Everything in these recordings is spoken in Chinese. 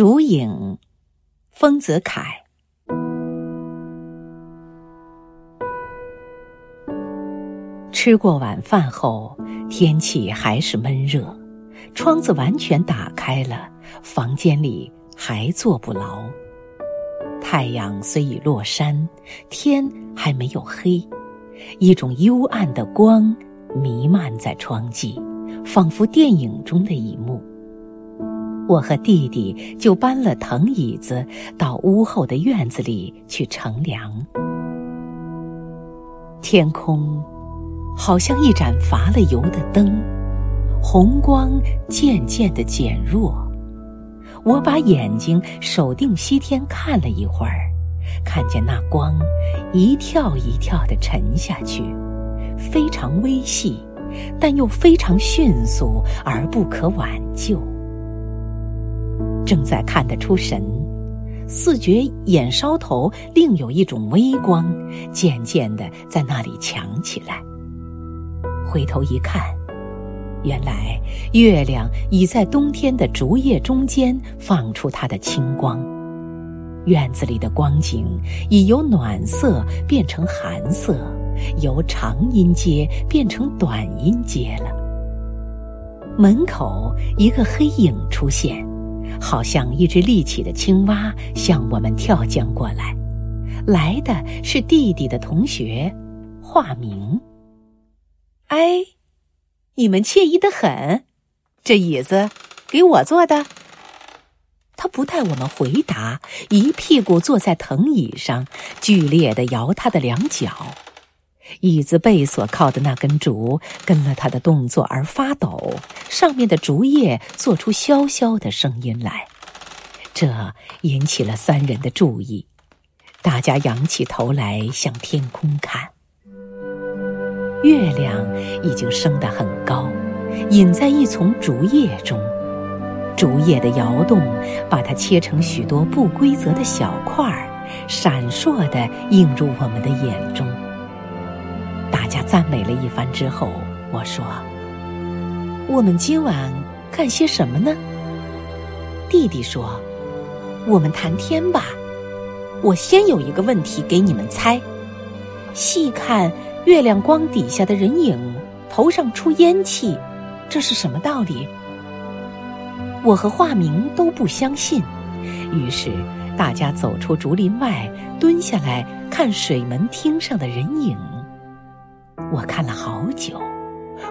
竹影，丰子恺。吃过晚饭后，天气还是闷热，窗子完全打开了，房间里还坐不牢。太阳虽已落山，天还没有黑，一种幽暗的光弥漫在窗际，仿佛电影中的一幕。我和弟弟就搬了藤椅子到屋后的院子里去乘凉。天空好像一盏乏了油的灯，红光渐渐的减弱。我把眼睛守定西天看了一会儿，看见那光一跳一跳的沉下去，非常微细，但又非常迅速而不可挽救。正在看得出神，似觉眼梢头另有一种微光，渐渐的在那里强起来。回头一看，原来月亮已在冬天的竹叶中间放出它的清光，院子里的光景已由暖色变成寒色，由长音阶变成短音阶了。门口一个黑影出现。好像一只立起的青蛙向我们跳将过来，来的是弟弟的同学，化名。哎，你们惬意的很，这椅子给我坐的。他不待我们回答，一屁股坐在藤椅上，剧烈的摇他的两脚。椅子背所靠的那根竹跟了他的动作而发抖，上面的竹叶做出萧萧的声音来，这引起了三人的注意。大家仰起头来向天空看，月亮已经升得很高，隐在一丛竹叶中，竹叶的摇动把它切成许多不规则的小块儿，闪烁的映入我们的眼中。家赞美了一番之后，我说：“我们今晚干些什么呢？”弟弟说：“我们谈天吧。我先有一个问题给你们猜：细看月亮光底下的人影，头上出烟气，这是什么道理？”我和化明都不相信，于是大家走出竹林外，蹲下来看水门汀上的人影。我看了好久，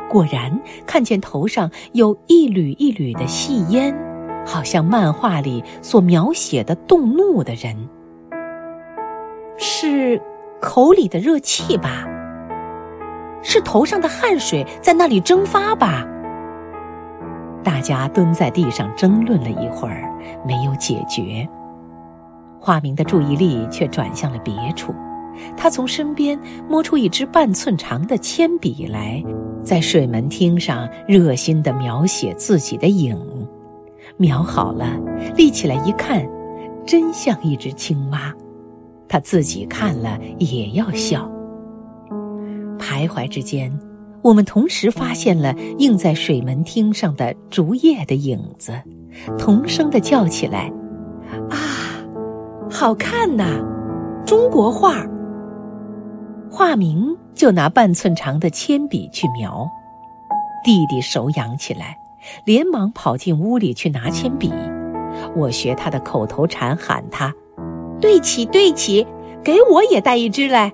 果然看见头上有一缕一缕的细烟，好像漫画里所描写的动怒的人。是口里的热气吧？是头上的汗水在那里蒸发吧？大家蹲在地上争论了一会儿，没有解决。化明的注意力却转向了别处。他从身边摸出一支半寸长的铅笔来，在水门汀上热心地描写自己的影。描好了，立起来一看，真像一只青蛙。他自己看了也要笑。徘徊之间，我们同时发现了映在水门汀上的竹叶的影子，同声地叫起来：“啊，好看呐，中国画！”化名就拿半寸长的铅笔去描，弟弟手痒起来，连忙跑进屋里去拿铅笔。我学他的口头禅喊他：“对起，对起，给我也带一支来。”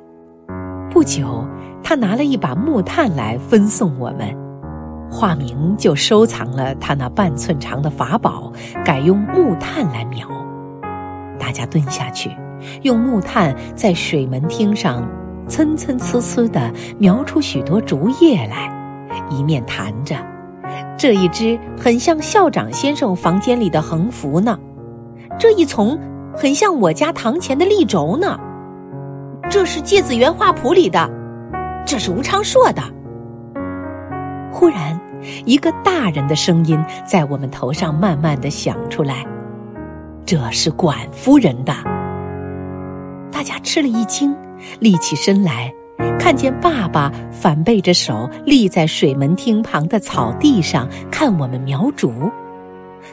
不久，他拿了一把木炭来分送我们。化名就收藏了他那半寸长的法宝，改用木炭来描。大家蹲下去，用木炭在水门汀上。参参差差的描出许多竹叶来，一面谈着：“这一只很像校长先生房间里的横幅呢，这一丛很像我家堂前的立轴呢，这是芥子园画谱里的，这是吴昌硕的。”忽然，一个大人的声音在我们头上慢慢的响出来：“这是管夫人的。”大家吃了一惊。立起身来，看见爸爸反背着手立在水门厅旁的草地上看我们描竹，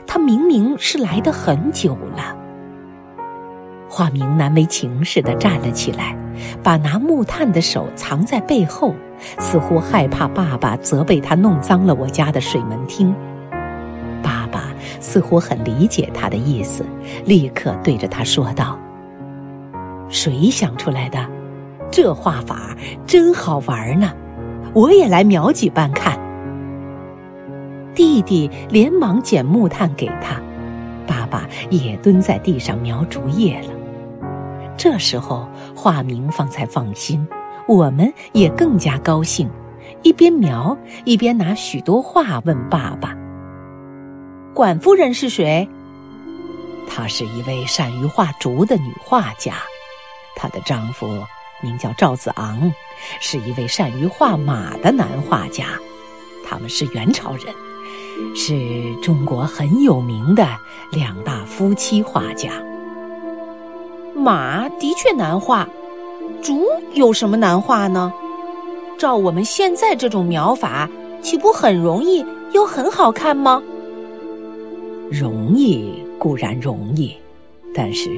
他明明是来的很久了。化明难为情似的站了起来，把拿木炭的手藏在背后，似乎害怕爸爸责备他弄脏了我家的水门厅。爸爸似乎很理解他的意思，立刻对着他说道：“谁想出来的？这画法真好玩呢！我也来描几瓣看。”弟弟连忙捡木炭给他，爸爸也蹲在地上描竹叶了。这时候，画明方才放心，我们也更加高兴，一边描一边拿许多画问爸爸：“管夫人是谁？”她是一位善于画竹的女画家，她的丈夫名叫赵子昂，是一位善于画马的男画家，他们是元朝人，是中国很有名的两大夫妻画家。马的确难画，竹有什么难画呢？照我们现在这种描法，岂不很容易又很好看吗？容易固然容易，但是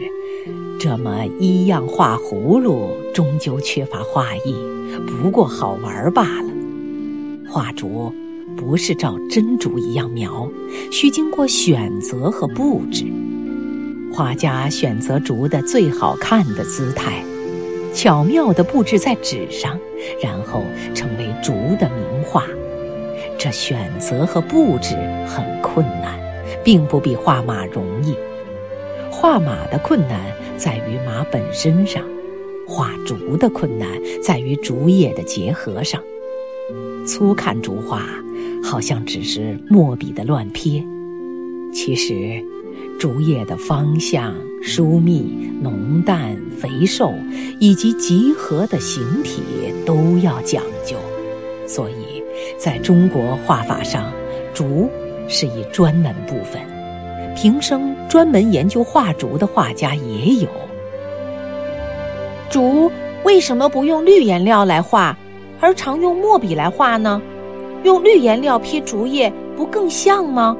这么一样画葫芦，终究缺乏画意，不过好玩罢了。画竹不是照真竹一样描，需经过选择和布置。画家选择竹的最好看的姿态，巧妙地布置在纸上，然后成为竹的名画。这选择和布置很困难，并不比画马容易。画马的困难在于马本身上，画竹的困难在于竹叶的结合上。粗看竹画，好像只是墨笔的乱撇，其实。竹叶的方向、疏密、浓淡、肥瘦，以及集合的形体都要讲究，所以在中国画法上，竹是一专门部分。平生专门研究画竹的画家也有。竹为什么不用绿颜料来画，而常用墨笔来画呢？用绿颜料撇竹叶，不更像吗？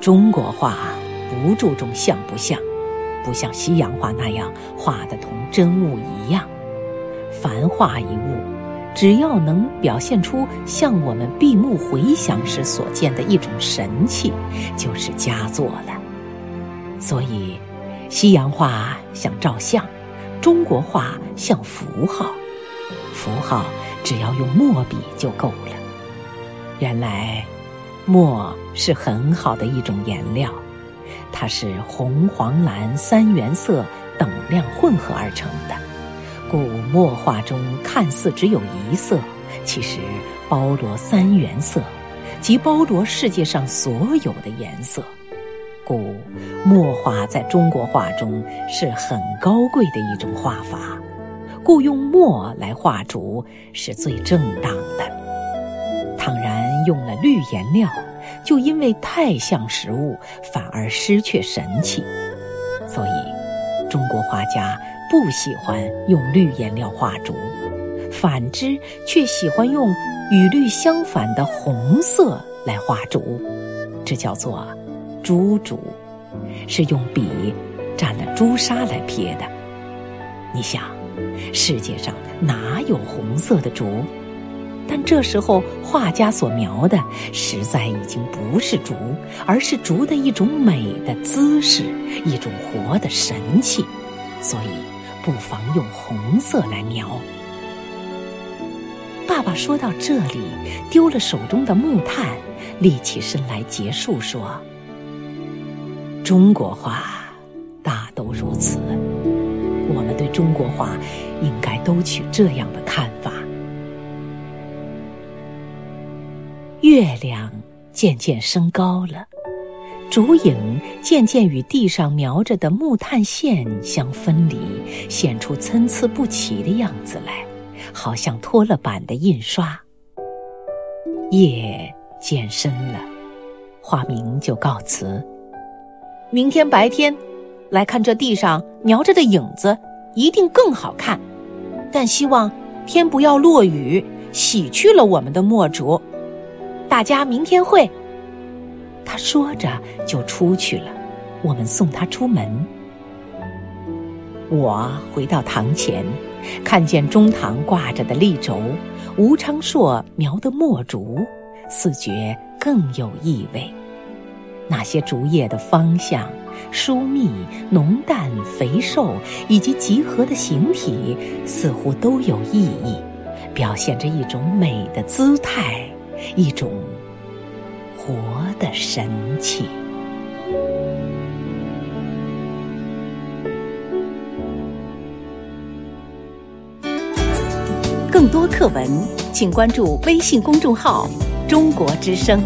中国画不注重像不像，不像西洋画那样画的同真物一样。凡画一物，只要能表现出像我们闭目回想时所见的一种神气，就是佳作了。所以，西洋画像照相，中国画像符号。符号只要用墨笔就够了。原来。墨是很好的一种颜料，它是红、黄、蓝三原色等量混合而成的，故墨画中看似只有一色，其实包罗三原色，即包罗世界上所有的颜色。故墨画在中国画中是很高贵的一种画法，故用墨来画竹是最正当的。倘然用了绿颜料，就因为太像实物，反而失去神气。所以，中国画家不喜欢用绿颜料画竹，反之却喜欢用与绿相反的红色来画竹。这叫做朱竹，是用笔蘸了朱砂来撇的。你想，世界上哪有红色的竹？但这时候，画家所描的实在已经不是竹，而是竹的一种美的姿势，一种活的神气，所以不妨用红色来描。爸爸说到这里，丢了手中的木炭，立起身来结束说：“中国画大都如此，我们对中国画应该都取这样的看法。”月亮渐渐升高了，竹影渐渐与地上描着的木炭线相分离，显出参差不齐的样子来，好像脱了版的印刷。夜渐深了，画明就告辞。明天白天来看这地上描着的影子，一定更好看。但希望天不要落雨，洗去了我们的墨竹。大家明天会。他说着就出去了。我们送他出门。我回到堂前，看见中堂挂着的立轴，吴昌硕描的墨竹，似觉更有意味。那些竹叶的方向、疏密、浓淡、肥瘦以及集合的形体，似乎都有意义，表现着一种美的姿态，一种活的神气。更多课文，请关注微信公众号“中国之声”。